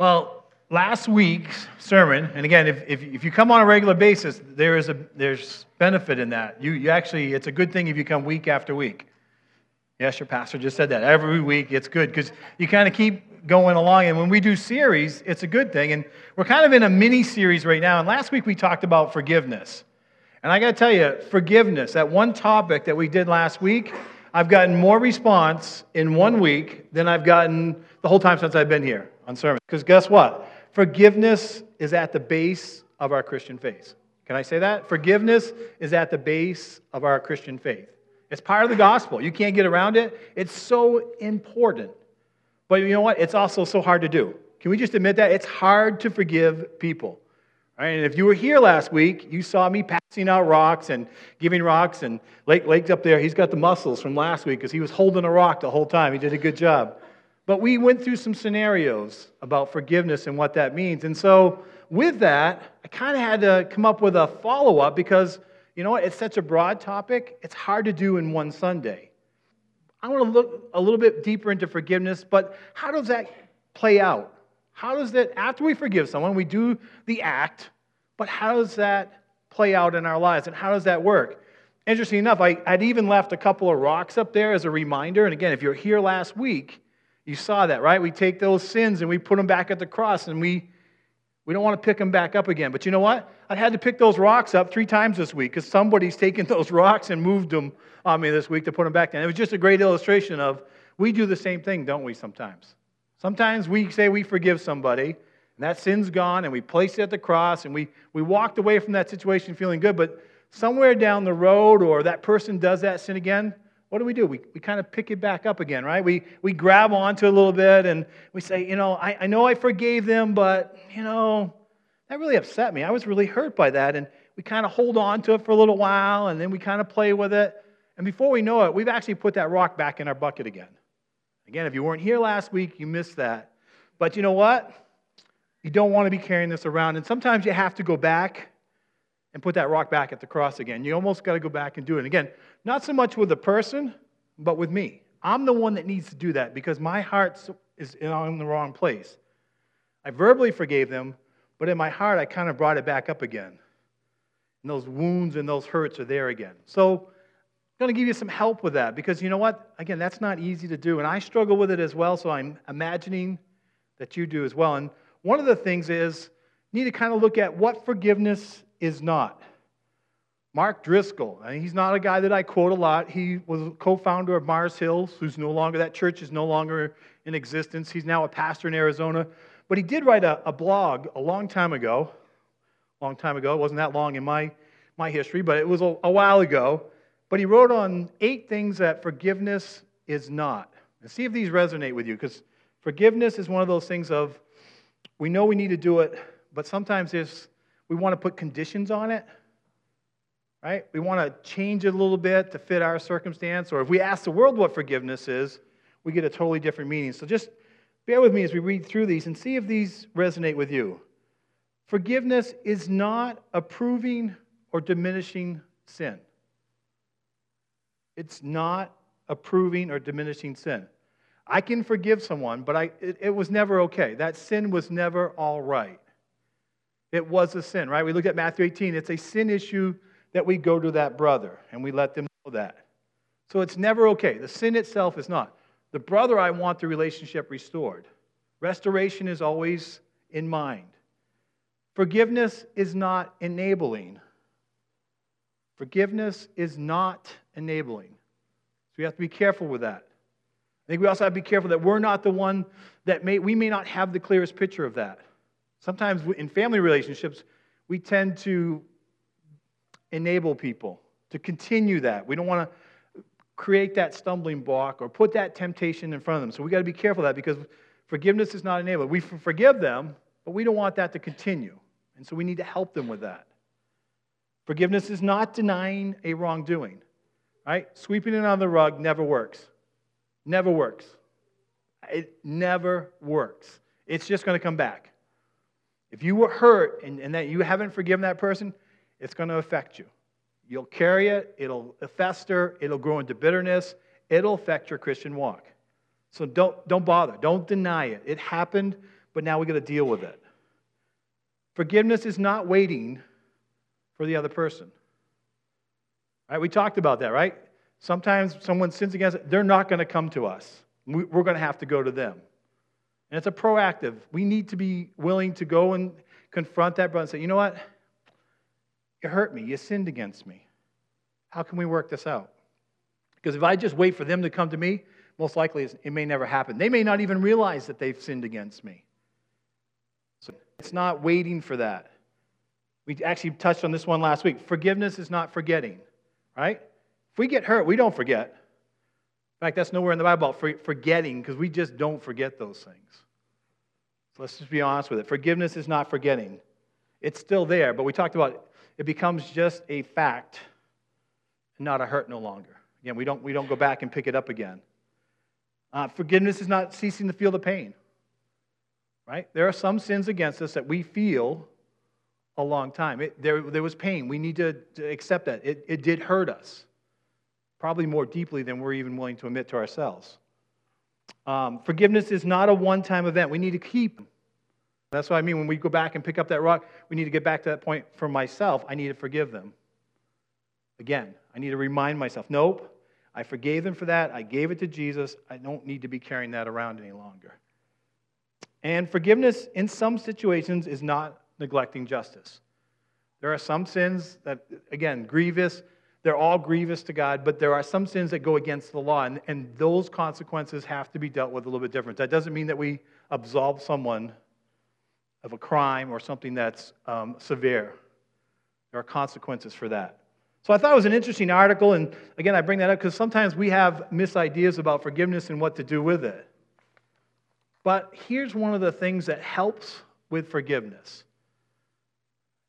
Well, last week's sermon, and again, if, if, if you come on a regular basis, there is a there's benefit in that. You, you actually, it's a good thing if you come week after week. Yes, your pastor just said that. Every week, it's good because you kind of keep going along. And when we do series, it's a good thing. And we're kind of in a mini series right now. And last week we talked about forgiveness. And I got to tell you, forgiveness, that one topic that we did last week, I've gotten more response in one week than I've gotten the whole time since I've been here on. Because guess what? Forgiveness is at the base of our Christian faith. Can I say that? Forgiveness is at the base of our Christian faith. It's part of the gospel. You can't get around it. It's so important. But you know what? It's also so hard to do. Can we just admit that? It's hard to forgive people. Right? And if you were here last week, you saw me passing out rocks and giving rocks. And Lake, Lake's up there. He's got the muscles from last week because he was holding a rock the whole time. He did a good job. But we went through some scenarios about forgiveness and what that means. And so, with that, I kind of had to come up with a follow up because, you know what, it's such a broad topic, it's hard to do in one Sunday. I want to look a little bit deeper into forgiveness, but how does that play out? How does that, after we forgive someone, we do the act, but how does that play out in our lives and how does that work? Interesting enough, I, would even left a couple of rocks up there as a reminder. And again, if you're here last week, you saw that, right? We take those sins and we put them back at the cross and we, we don't want to pick them back up again. But you know what? I had to pick those rocks up three times this week because somebody's taken those rocks and moved them on me this week to put them back down. It was just a great illustration of we do the same thing, don't we, sometimes? Sometimes we say we forgive somebody, and that sin's gone, and we place it at the cross, and we, we walked away from that situation feeling good, but somewhere down the road, or that person does that sin again, what do we do? We, we kind of pick it back up again, right? We, we grab onto it a little bit and we say, you know, I, I know I forgave them, but, you know, that really upset me. I was really hurt by that. And we kind of hold on to it for a little while and then we kind of play with it. And before we know it, we've actually put that rock back in our bucket again. Again, if you weren't here last week, you missed that. But you know what? You don't want to be carrying this around. And sometimes you have to go back and put that rock back at the cross again. You almost got to go back and do it. again, not so much with the person, but with me. I'm the one that needs to do that because my heart is in the wrong place. I verbally forgave them, but in my heart, I kind of brought it back up again. And those wounds and those hurts are there again. So I'm going to give you some help with that because you know what? Again, that's not easy to do. And I struggle with it as well, so I'm imagining that you do as well. And one of the things is, need to kind of look at what forgiveness is not. Mark Driscoll, and he's not a guy that I quote a lot. He was co founder of Mars Hills, who's no longer, that church is no longer in existence. He's now a pastor in Arizona. But he did write a, a blog a long time ago. Long time ago. It wasn't that long in my, my history, but it was a, a while ago. But he wrote on eight things that forgiveness is not. And see if these resonate with you, because forgiveness is one of those things of we know we need to do it, but sometimes there's we want to put conditions on it, right? We want to change it a little bit to fit our circumstance. Or if we ask the world what forgiveness is, we get a totally different meaning. So just bear with me as we read through these and see if these resonate with you. Forgiveness is not approving or diminishing sin. It's not approving or diminishing sin. I can forgive someone, but I, it, it was never okay. That sin was never all right. It was a sin, right? We looked at Matthew 18. It's a sin issue that we go to that brother and we let them know that. So it's never okay. The sin itself is not. The brother, I want the relationship restored. Restoration is always in mind. Forgiveness is not enabling. Forgiveness is not enabling. So we have to be careful with that. I think we also have to be careful that we're not the one that may, we may not have the clearest picture of that. Sometimes in family relationships, we tend to enable people to continue that. We don't want to create that stumbling block or put that temptation in front of them. So we got to be careful of that because forgiveness is not enabled. We forgive them, but we don't want that to continue. And so we need to help them with that. Forgiveness is not denying a wrongdoing, right? Sweeping it on the rug never works. Never works. It never works. It's just going to come back. If you were hurt and, and that you haven't forgiven that person, it's going to affect you. You'll carry it, it'll fester, it'll grow into bitterness, it'll affect your Christian walk. So don't, don't bother, don't deny it. It happened, but now we got to deal with it. Forgiveness is not waiting for the other person. Right? We talked about that, right? Sometimes someone sins against us, they're not going to come to us. We're going to have to go to them. And it's a proactive. We need to be willing to go and confront that brother and say, you know what? You hurt me. You sinned against me. How can we work this out? Because if I just wait for them to come to me, most likely it may never happen. They may not even realize that they've sinned against me. So it's not waiting for that. We actually touched on this one last week. Forgiveness is not forgetting, right? If we get hurt, we don't forget. In fact, that's nowhere in the Bible about forgetting because we just don't forget those things. So let's just be honest with it. Forgiveness is not forgetting, it's still there, but we talked about it becomes just a fact not a hurt no longer. Again, we don't, we don't go back and pick it up again. Uh, forgiveness is not ceasing to feel the pain, right? There are some sins against us that we feel a long time. It, there, there was pain. We need to, to accept that. It, it did hurt us, probably more deeply than we're even willing to admit to ourselves. Um, forgiveness is not a one time event. We need to keep that's what I mean when we go back and pick up that rock, we need to get back to that point for myself. I need to forgive them. Again, I need to remind myself nope, I forgave them for that. I gave it to Jesus. I don't need to be carrying that around any longer. And forgiveness in some situations is not neglecting justice. There are some sins that, again, grievous, they're all grievous to God, but there are some sins that go against the law, and, and those consequences have to be dealt with a little bit different. That doesn't mean that we absolve someone of a crime or something that's um, severe. There are consequences for that. So I thought it was an interesting article, and again, I bring that up because sometimes we have misideas about forgiveness and what to do with it. But here's one of the things that helps with forgiveness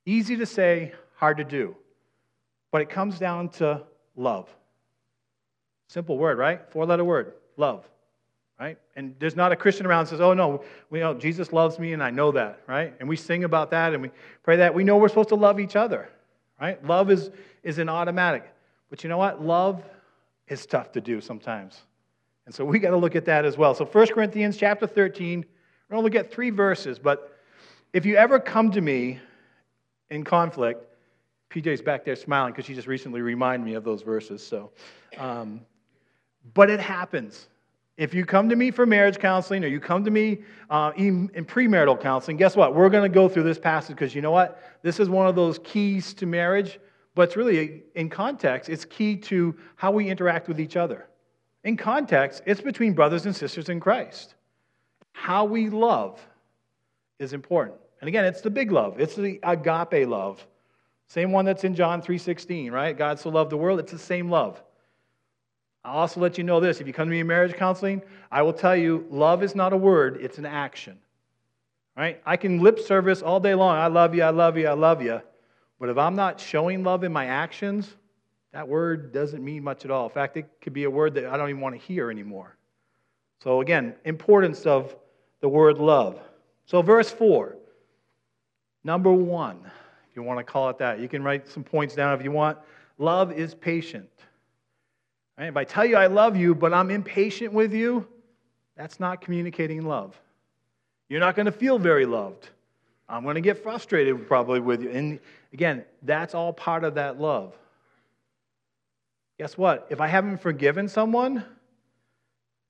easy to say, hard to do. But it comes down to love. Simple word, right? Four letter word love right? And there's not a Christian around says, oh, no, we know Jesus loves me and I know that, right? And we sing about that and we pray that. We know we're supposed to love each other, right? Love is, is an automatic. But you know what? Love is tough to do sometimes. And so we got to look at that as well. So 1 Corinthians chapter 13, we're going to look at three verses, but if you ever come to me in conflict, PJ's back there smiling because she just recently reminded me of those verses. So, um, but it happens. If you come to me for marriage counseling or you come to me uh, in, in premarital counseling, guess what? We're going to go through this passage because you know what? This is one of those keys to marriage, but it's really, in context, it's key to how we interact with each other. In context, it's between brothers and sisters in Christ. How we love is important. And again, it's the big love. It's the agape love. Same one that's in John 3:16, right? God so loved the world, it's the same love. I'll also let you know this if you come to me in marriage counseling, I will tell you love is not a word, it's an action. Right? I can lip service all day long. I love you, I love you, I love you. But if I'm not showing love in my actions, that word doesn't mean much at all. In fact, it could be a word that I don't even want to hear anymore. So, again, importance of the word love. So, verse 4, number one, if you want to call it that, you can write some points down if you want. Love is patient. Right? If I tell you I love you, but I'm impatient with you, that's not communicating love. You're not going to feel very loved. I'm going to get frustrated probably with you. And again, that's all part of that love. Guess what? If I haven't forgiven someone,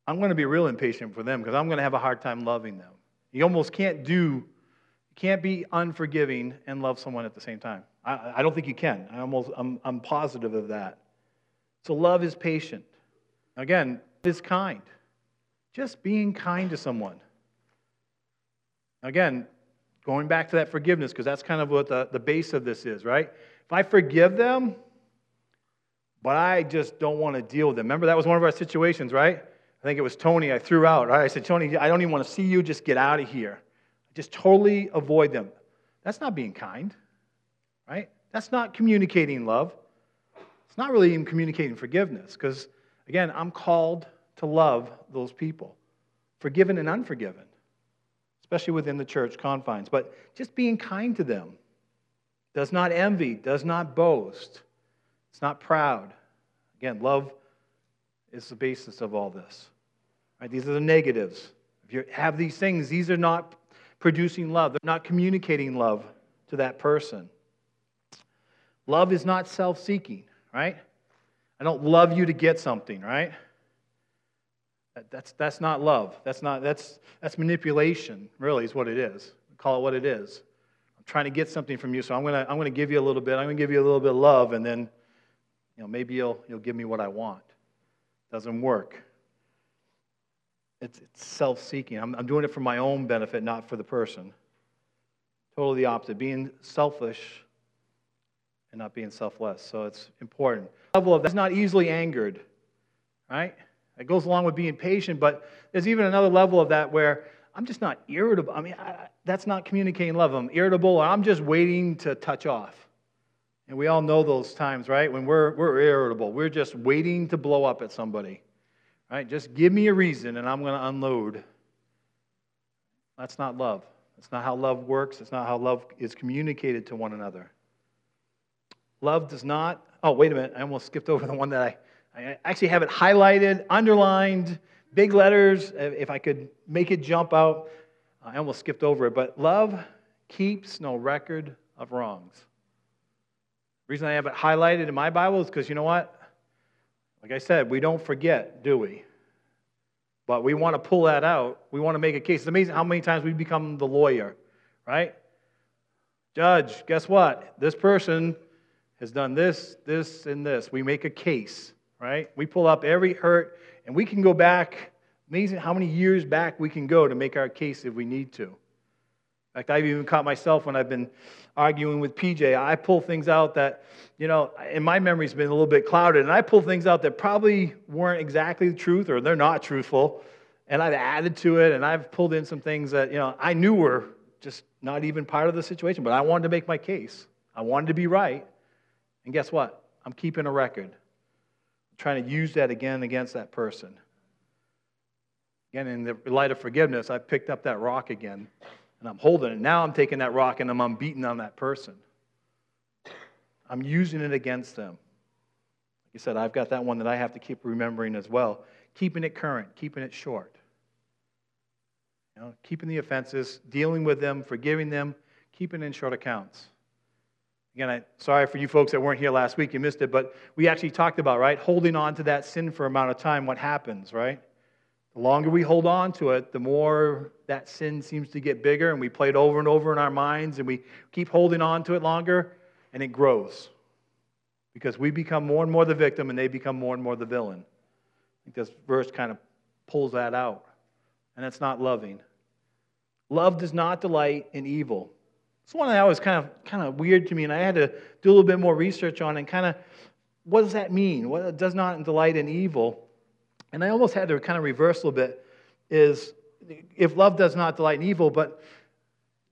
I'm going to be real impatient for them because I'm going to have a hard time loving them. You almost can't do, can't be unforgiving and love someone at the same time. I, I don't think you can. I almost, I'm, I'm positive of that. So love is patient. Again, is kind. Just being kind to someone. Again, going back to that forgiveness, because that's kind of what the, the base of this is, right? If I forgive them, but I just don't want to deal with them. Remember, that was one of our situations, right? I think it was Tony I threw out, right? I said, Tony, I don't even want to see you. Just get out of here. Just totally avoid them. That's not being kind, right? That's not communicating love. It's not really even communicating forgiveness because, again, I'm called to love those people, forgiven and unforgiven, especially within the church confines. But just being kind to them does not envy, does not boast, it's not proud. Again, love is the basis of all this. Right? These are the negatives. If you have these things, these are not producing love. They're not communicating love to that person. Love is not self seeking, right? I don't love you to get something, right? That's, that's not love. That's, not, that's, that's manipulation, really, is what it is. Call it what it is. I'm trying to get something from you, so I'm going to I'm to give you a little bit. I'm going to give you a little bit of love, and then you know, maybe you'll, you'll give me what I want. Doesn't work. It's, it's self seeking. I'm, I'm doing it for my own benefit, not for the person. Totally the opposite. Being selfish and not being selfless. So it's important. Level of that's not easily angered, right? It goes along with being patient, but there's even another level of that where I'm just not irritable. I mean, I, that's not communicating love. I'm irritable, or I'm just waiting to touch off. And we all know those times, right? When we're, we're irritable, we're just waiting to blow up at somebody. Right? Just give me a reason and I'm going to unload. That's not love. That's not how love works. It's not how love is communicated to one another. Love does not. Oh, wait a minute. I almost skipped over the one that I, I actually have it highlighted, underlined, big letters. If I could make it jump out, I almost skipped over it. But love keeps no record of wrongs. The reason I have it highlighted in my Bible is because you know what? Like I said, we don't forget, do we? But we want to pull that out. We want to make a case. It's amazing how many times we become the lawyer, right? Judge, guess what? This person has done this, this, and this. We make a case, right? We pull up every hurt, and we can go back. Amazing how many years back we can go to make our case if we need to. In fact, I've even caught myself when I've been arguing with PJ. I pull things out that, you know, in my memory's been a little bit clouded, and I pull things out that probably weren't exactly the truth or they're not truthful, and I've added to it, and I've pulled in some things that, you know, I knew were just not even part of the situation, but I wanted to make my case. I wanted to be right. And guess what? I'm keeping a record. I'm trying to use that again against that person. Again, in the light of forgiveness, I picked up that rock again and I'm holding it. Now I'm taking that rock and I'm, beating on that person. I'm using it against them. Like I said, I've got that one that I have to keep remembering as well. Keeping it current, keeping it short. You know, keeping the offenses, dealing with them, forgiving them, keeping in short accounts. Again, I sorry for you folks that weren't here last week, you missed it, but we actually talked about, right, holding on to that sin for amount of time, what happens, right? The longer we hold on to it, the more that sin seems to get bigger, and we play it over and over in our minds, and we keep holding on to it longer, and it grows. Because we become more and more the victim, and they become more and more the villain. I think this verse kind of pulls that out. And that's not loving. Love does not delight in evil. It's one that was kind of kind of weird to me, and I had to do a little bit more research on and kind of what does that mean? What does not delight in evil? And I almost had to kind of reverse a little bit, is if love does not delight in evil, but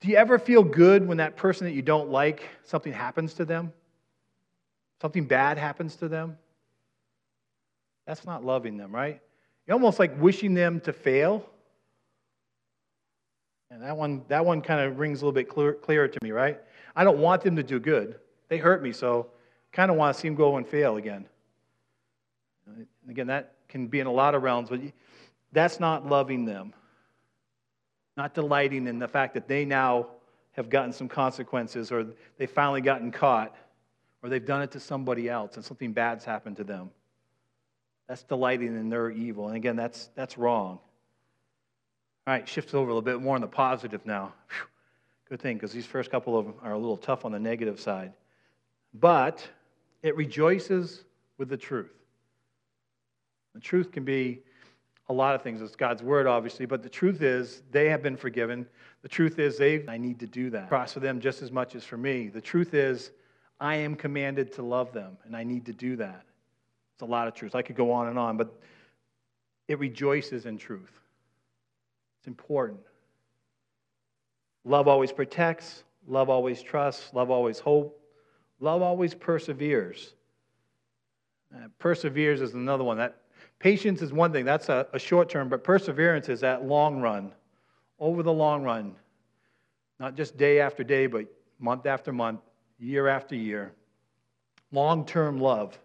do you ever feel good when that person that you don't like, something happens to them? Something bad happens to them? That's not loving them, right? You're almost like wishing them to fail. And that one, that one kind of rings a little bit clear, clearer to me, right? I don't want them to do good. They hurt me, so I kind of want to see them go and fail again. Again, that can be in a lot of realms, but that's not loving them. Not delighting in the fact that they now have gotten some consequences or they've finally gotten caught or they've done it to somebody else and something bad's happened to them. That's delighting in their evil. And again, that's, that's wrong. All right, shift over a little bit more on the positive now. Whew. Good thing, because these first couple of them are a little tough on the negative side. But it rejoices with the truth. The truth can be a lot of things. It's God's word, obviously, but the truth is they have been forgiven. The truth is they I need to do that. Cross for them just as much as for me. The truth is I am commanded to love them, and I need to do that. It's a lot of truth. I could go on and on, but it rejoices in truth. It's important. Love always protects, love always trusts, love always hopes, love always perseveres. Uh, perseveres is another one. That Patience is one thing, that's a, a short term, but perseverance is that long run, over the long run. Not just day after day, but month after month, year after year. Long term love.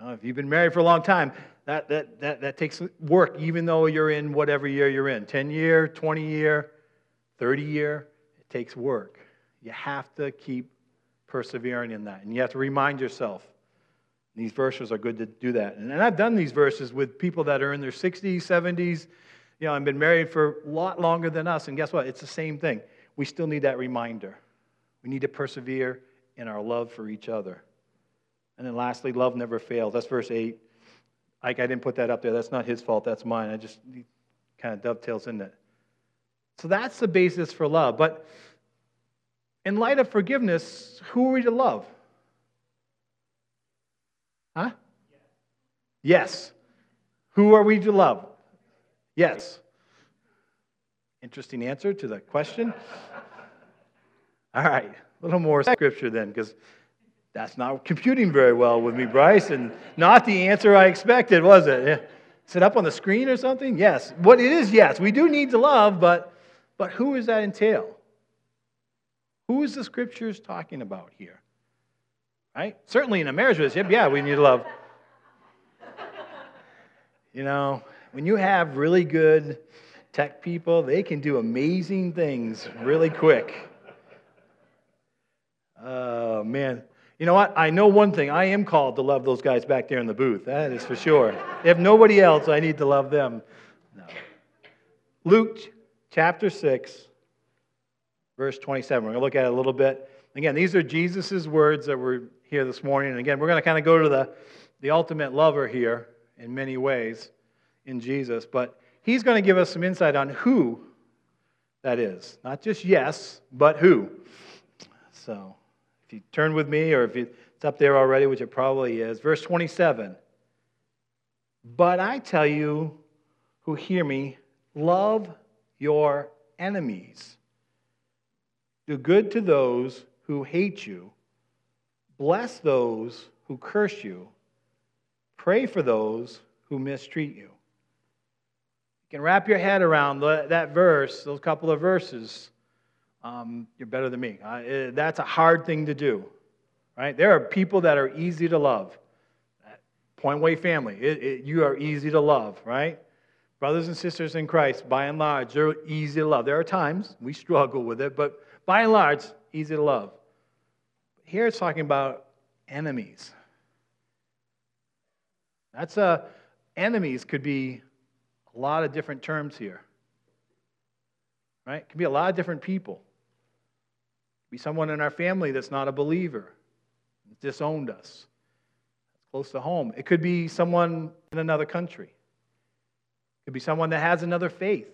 If you've been married for a long time, that, that, that, that takes work, even though you're in whatever year you're in 10 year, 20 year, 30 year, it takes work. You have to keep persevering in that. And you have to remind yourself. These verses are good to do that. And I've done these verses with people that are in their 60s, 70s, you know, and been married for a lot longer than us. And guess what? It's the same thing. We still need that reminder. We need to persevere in our love for each other. And then lastly, love never fails. That's verse 8. Ike, I didn't put that up there. That's not his fault. That's mine. I just kind of dovetails in it. So that's the basis for love. But in light of forgiveness, who are we to love? Huh? Yes. Who are we to love? Yes. Interesting answer to the question. All right, a little more scripture then, because that's not computing very well with me, Bryce, and not the answer I expected, was it? Is it up on the screen or something? Yes. What it is, yes. We do need to love, but, but who does that entail? Who is the scriptures talking about here? Right? Certainly in a marriage relationship, yeah, we need love. You know, when you have really good tech people, they can do amazing things really quick. Oh, man. You know what? I know one thing. I am called to love those guys back there in the booth. That is for sure. If nobody else, I need to love them. No. Luke chapter 6, verse 27. We're going to look at it a little bit. Again, these are Jesus' words that were here this morning. And again, we're going to kind of go to the, the ultimate lover here in many ways in Jesus. But he's going to give us some insight on who that is. Not just yes, but who. So if you turn with me, or if it's up there already, which it probably is, verse 27. But I tell you who hear me, love your enemies. Do good to those who hate you. Bless those who curse you. Pray for those who mistreat you. You can wrap your head around that verse, those couple of verses. Um, you're better than me. Uh, that's a hard thing to do, right? There are people that are easy to love. Point Way family, it, it, you are easy to love, right? Brothers and sisters in Christ, by and large, they're easy to love. There are times we struggle with it, but by and large, easy to love. Here it's talking about enemies. That's a enemies could be a lot of different terms here. Right? It could be a lot of different people. Be someone in our family that's not a believer, disowned us. That's close to home. It could be someone in another country. It could be someone that has another faith. It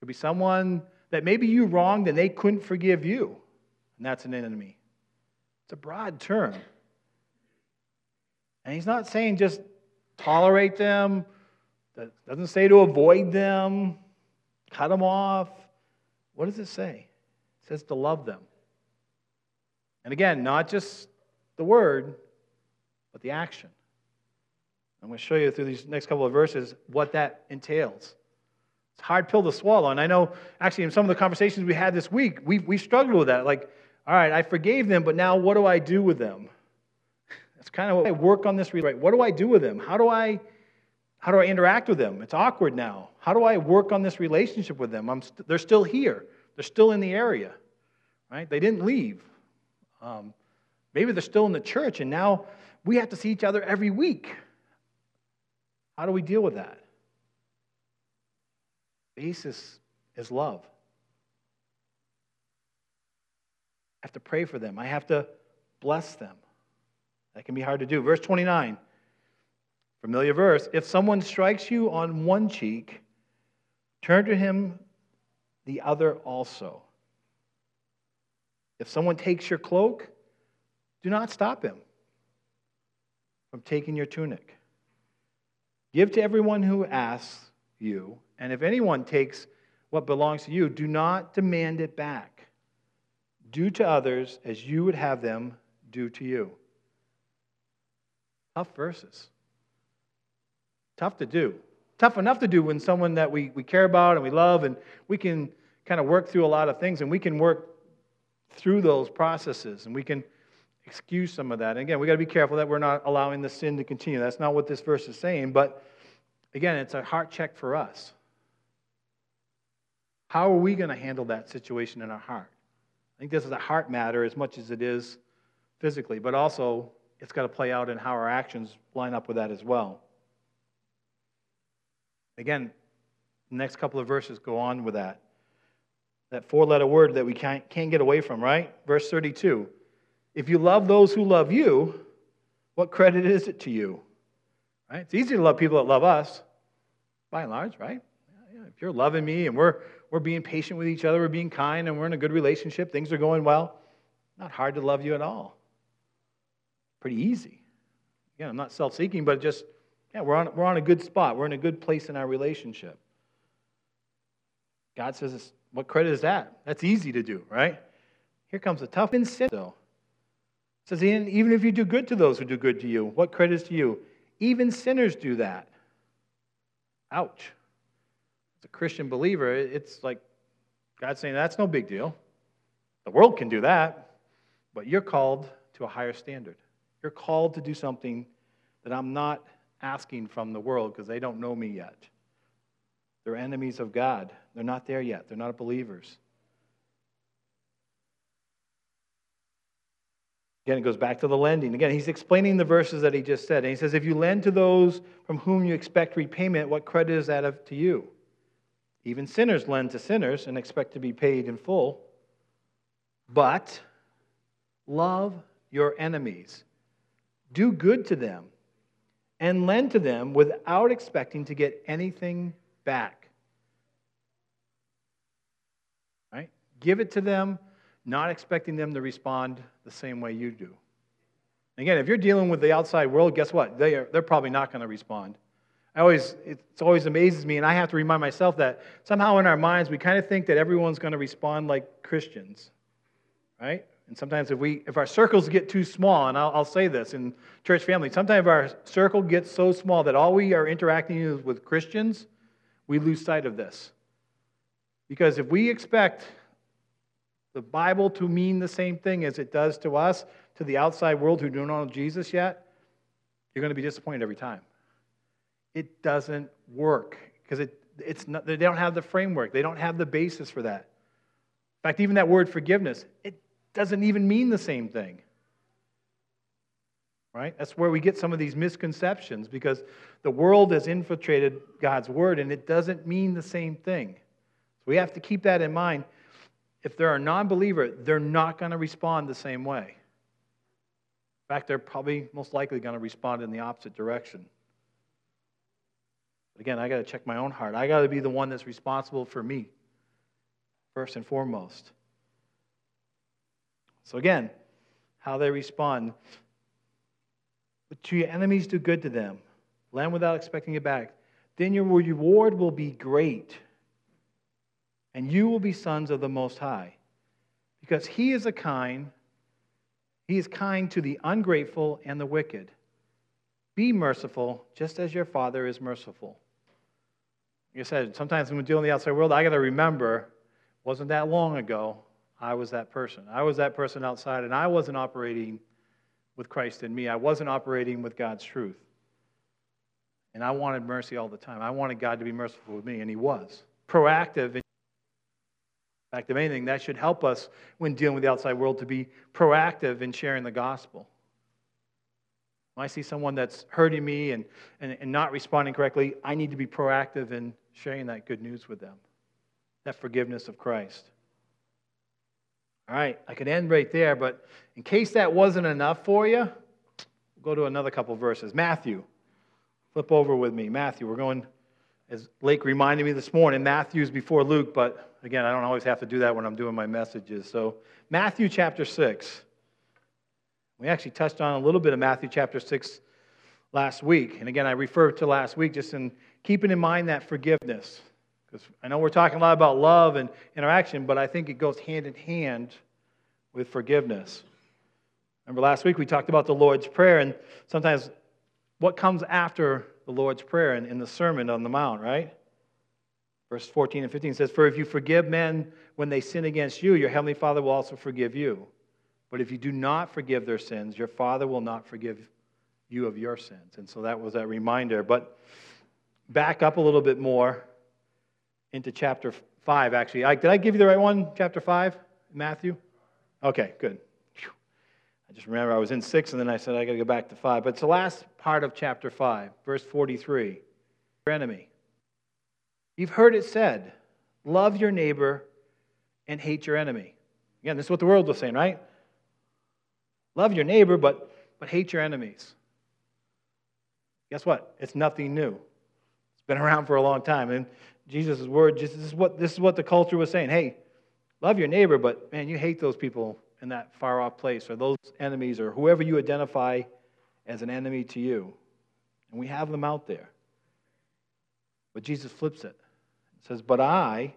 could be someone that maybe you wronged and they couldn't forgive you and that's an enemy. It's a broad term. And he's not saying just tolerate them, that doesn't say to avoid them, cut them off. What does it say? It says to love them. And again, not just the word, but the action. I'm going to show you through these next couple of verses what that entails. It's a hard pill to swallow. And I know, actually, in some of the conversations we had this week, we, we struggled with that. Like, all right, I forgave them, but now what do I do with them? That's kind of what I work on this. Right? What do I do with them? How do I, how do I interact with them? It's awkward now. How do I work on this relationship with them? I'm st- they're still here. They're still in the area, right? They didn't leave. Um, maybe they're still in the church, and now we have to see each other every week. How do we deal with that? Basis is love. I have to pray for them. I have to bless them. That can be hard to do. Verse 29, familiar verse. If someone strikes you on one cheek, turn to him the other also. If someone takes your cloak, do not stop him from taking your tunic. Give to everyone who asks you, and if anyone takes what belongs to you, do not demand it back. Do to others as you would have them do to you. Tough verses. Tough to do. Tough enough to do when someone that we, we care about and we love, and we can kind of work through a lot of things, and we can work through those processes, and we can excuse some of that. And again, we got to be careful that we're not allowing the sin to continue. That's not what this verse is saying, but again, it's a heart check for us. How are we going to handle that situation in our heart? I think this is a heart matter as much as it is physically, but also it's got to play out in how our actions line up with that as well. Again, the next couple of verses go on with that. That four letter word that we can't, can't get away from, right? Verse 32. If you love those who love you, what credit is it to you? Right? It's easy to love people that love us, by and large, right? If you're loving me and we're, we're being patient with each other, we're being kind, and we're in a good relationship, things are going well, not hard to love you at all. Pretty easy. Again, I'm not self seeking, but just, yeah, we're on, we're on a good spot. We're in a good place in our relationship. God says, what credit is that? That's easy to do, right? Here comes the tough in sin, though. It says, even if you do good to those who do good to you, what credit is to you? Even sinners do that. Ouch. A Christian believer, it's like God saying, that's no big deal. The world can do that, but you're called to a higher standard. You're called to do something that I'm not asking from the world because they don't know me yet. They're enemies of God. They're not there yet. They're not believers. Again, it goes back to the lending. Again, he's explaining the verses that he just said. And he says, If you lend to those from whom you expect repayment, what credit is that of, to you? Even sinners lend to sinners and expect to be paid in full. But love your enemies, do good to them, and lend to them without expecting to get anything back. Right? Give it to them not expecting them to respond the same way you do. Again, if you're dealing with the outside world, guess what? They are, they're probably not going to respond. I always, it always amazes me, and I have to remind myself that somehow in our minds we kind of think that everyone's going to respond like Christians, right? And sometimes if we, if our circles get too small, and I'll, I'll say this in church family, sometimes our circle gets so small that all we are interacting with Christians, we lose sight of this. Because if we expect the Bible to mean the same thing as it does to us, to the outside world who don't know Jesus yet, you're going to be disappointed every time. It doesn't work because it, it's not, they don't have the framework, they don't have the basis for that. In fact, even that word forgiveness, it doesn't even mean the same thing. Right? That's where we get some of these misconceptions because the world has infiltrated God's word and it doesn't mean the same thing. So we have to keep that in mind if they're a non believer, they're not going to respond the same way. In fact, they're probably most likely going to respond in the opposite direction. But again, I got to check my own heart. I got to be the one that's responsible for me, first and foremost. So, again, how they respond. But to your enemies, do good to them. Lend without expecting it back. Then your reward will be great and you will be sons of the Most High. Because he is a kind, he is kind to the ungrateful and the wicked. Be merciful, just as your Father is merciful. I said, sometimes when we're dealing with the outside world, I got to remember, wasn't that long ago, I was that person. I was that person outside, and I wasn't operating with Christ in me. I wasn't operating with God's truth. And I wanted mercy all the time. I wanted God to be merciful with me, and He was. Proactive in fact, if anything, that should help us when dealing with the outside world to be proactive in sharing the gospel. When I see someone that's hurting me and, and, and not responding correctly, I need to be proactive in sharing that good news with them, that forgiveness of Christ. All right, I could end right there, but in case that wasn't enough for you, we'll go to another couple verses. Matthew. Flip over with me. Matthew, we're going, as Lake reminded me this morning, Matthew's before Luke, but Again, I don't always have to do that when I'm doing my messages. So, Matthew chapter 6. We actually touched on a little bit of Matthew chapter 6 last week. And again, I refer to last week just in keeping in mind that forgiveness. Because I know we're talking a lot about love and interaction, but I think it goes hand in hand with forgiveness. Remember last week we talked about the Lord's Prayer, and sometimes what comes after the Lord's Prayer in, in the Sermon on the Mount, right? Verse 14 and 15 says, For if you forgive men when they sin against you, your heavenly Father will also forgive you. But if you do not forgive their sins, your Father will not forgive you of your sins. And so that was that reminder. But back up a little bit more into chapter 5, actually. I, did I give you the right one? Chapter 5, Matthew? Okay, good. I just remember I was in 6, and then I said I got to go back to 5. But it's the last part of chapter 5, verse 43. Your enemy. You've heard it said, love your neighbor and hate your enemy. Again, this is what the world was saying, right? Love your neighbor, but, but hate your enemies. Guess what? It's nothing new. Been around for a long time. And Jesus' word, this is what, this is what the culture was saying. Hey, love your neighbor, but man, you hate those people in that far off place or those enemies or whoever you identify as an enemy to you. And we have them out there. But Jesus flips it. It says, But I,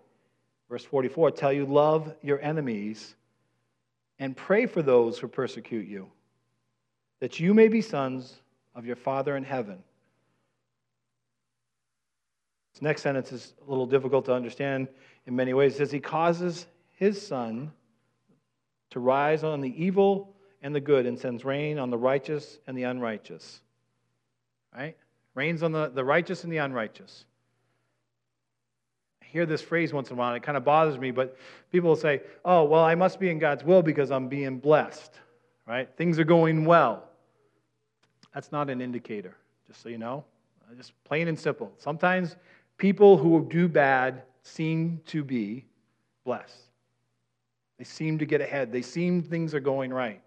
verse 44, tell you, love your enemies and pray for those who persecute you, that you may be sons of your Father in heaven. This next sentence is a little difficult to understand in many ways. It says, He causes His sun to rise on the evil and the good and sends rain on the righteous and the unrighteous. Right? Rains on the, the righteous and the unrighteous I hear this phrase once in a while, and it kind of bothers me, but people will say, oh, well, I must be in God's will because I'm being blessed, right? Things are going well. That's not an indicator, just so you know. Just plain and simple. Sometimes people who do bad seem to be blessed. They seem to get ahead. They seem things are going right.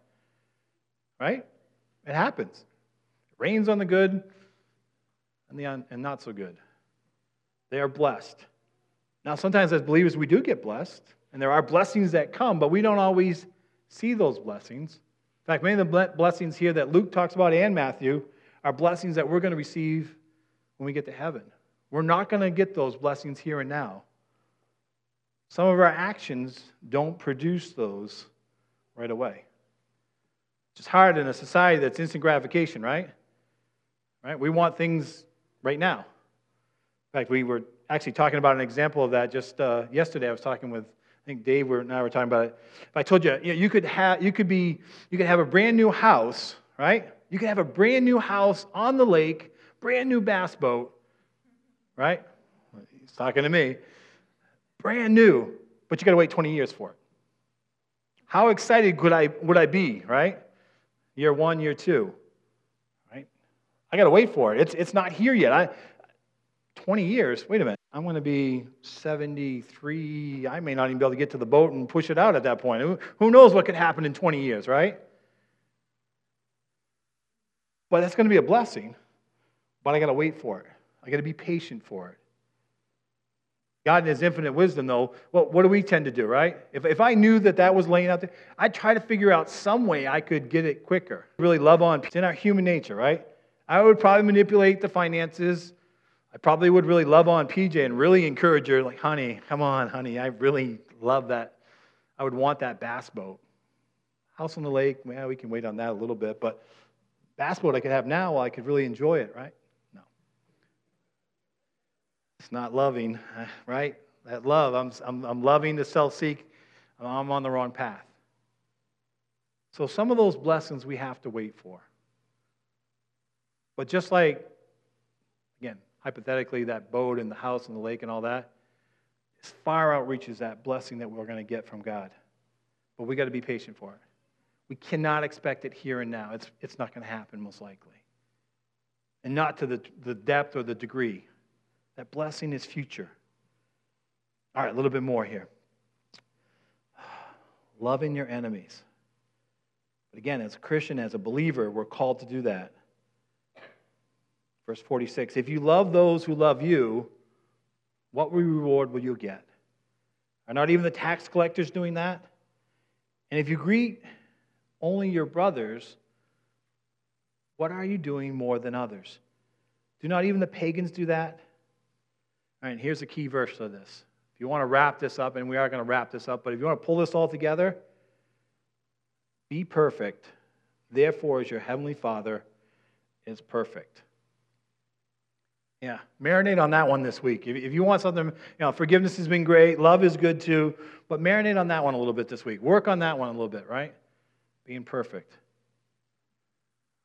Right? It happens. It rains on the good and the un- and not so good. They are blessed. Now, sometimes as believers, we do get blessed, and there are blessings that come, but we don't always see those blessings. In fact, many of the blessings here that Luke talks about and Matthew are blessings that we're going to receive when we get to heaven. We're not going to get those blessings here and now. Some of our actions don't produce those right away. It's hard in a society that's instant gratification, right? Right? We want things right now. In fact, we were actually talking about an example of that just uh, yesterday. I was talking with, I think Dave and I were talking about it. If I told you, you, know, you could have, you could be, you could have a brand new house, right? You could have a brand new house on the lake, brand new bass boat, right? He's talking to me. Brand new, but you got to wait 20 years for it. How excited could I, would I be, right? Year one, year two, right? I got to wait for it. It's, it's not here yet. I, 20 years, wait a minute. I'm going to be 73. I may not even be able to get to the boat and push it out at that point. Who knows what could happen in 20 years, right? But that's going to be a blessing. But I got to wait for it. I got to be patient for it. God, in His infinite wisdom, though, well, what do we tend to do, right? If, if I knew that that was laying out there, I'd try to figure out some way I could get it quicker. Really love on. It's in our human nature, right? I would probably manipulate the finances I probably would really love on PJ and really encourage her, like, honey, come on, honey, I really love that. I would want that bass boat. House on the lake, yeah, we can wait on that a little bit, but bass boat I could have now, well, I could really enjoy it, right? It's not loving, uh, right? That love, I'm, I'm, I'm loving to self seek, uh, I'm on the wrong path. So some of those blessings we have to wait for. But just like, again, hypothetically, that boat and the house and the lake and all that, as far outreaches that blessing that we're going to get from God. But we got to be patient for it. We cannot expect it here and now. It's, it's not going to happen, most likely. And not to the, the depth or the degree. That blessing is future. All right, a little bit more here. Loving your enemies. But again, as a Christian, as a believer, we're called to do that. Verse 46 If you love those who love you, what reward will you get? Are not even the tax collectors doing that? And if you greet only your brothers, what are you doing more than others? Do not even the pagans do that? All right, here's the key verse of this. If you want to wrap this up, and we are going to wrap this up, but if you want to pull this all together, be perfect, therefore, as your heavenly Father is perfect. Yeah, marinate on that one this week. If, if you want something, you know, forgiveness has been great, love is good too, but marinate on that one a little bit this week. Work on that one a little bit, right? Being perfect.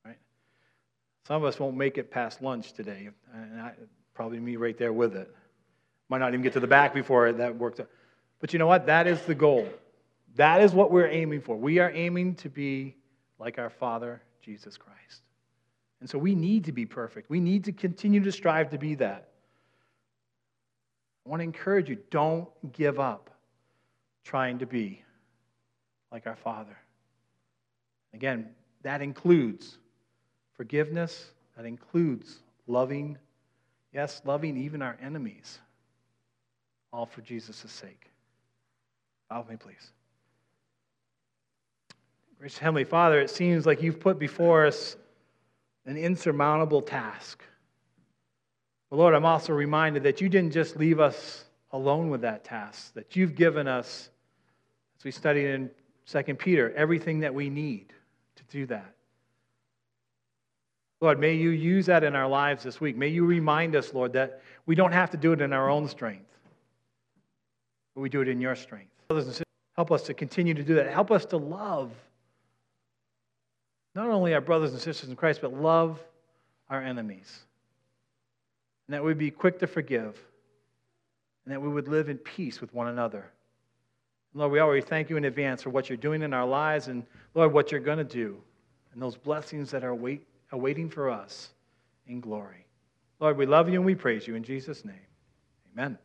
Right? Some of us won't make it past lunch today, and I, probably me right there with it. Might not even get to the back before that worked out. But you know what? That is the goal. That is what we're aiming for. We are aiming to be like our Father, Jesus Christ. And so we need to be perfect. We need to continue to strive to be that. I want to encourage you don't give up trying to be like our Father. Again, that includes forgiveness, that includes loving, yes, loving even our enemies, all for Jesus' sake. Bow with me, please. Gracious Heavenly Father, it seems like you've put before us an insurmountable task. But Lord, I'm also reminded that you didn't just leave us alone with that task, that you've given us, as we studied in 2 Peter, everything that we need to do that. Lord, may you use that in our lives this week. May you remind us, Lord, that we don't have to do it in our own strength, but we do it in your strength. Brothers and sisters, help us to continue to do that. Help us to love not only our brothers and sisters in Christ, but love our enemies. And that we'd be quick to forgive, and that we would live in peace with one another. Lord, we already thank you in advance for what you're doing in our lives, and Lord, what you're going to do, and those blessings that are wait, awaiting for us in glory. Lord, we love you and we praise you in Jesus' name. Amen.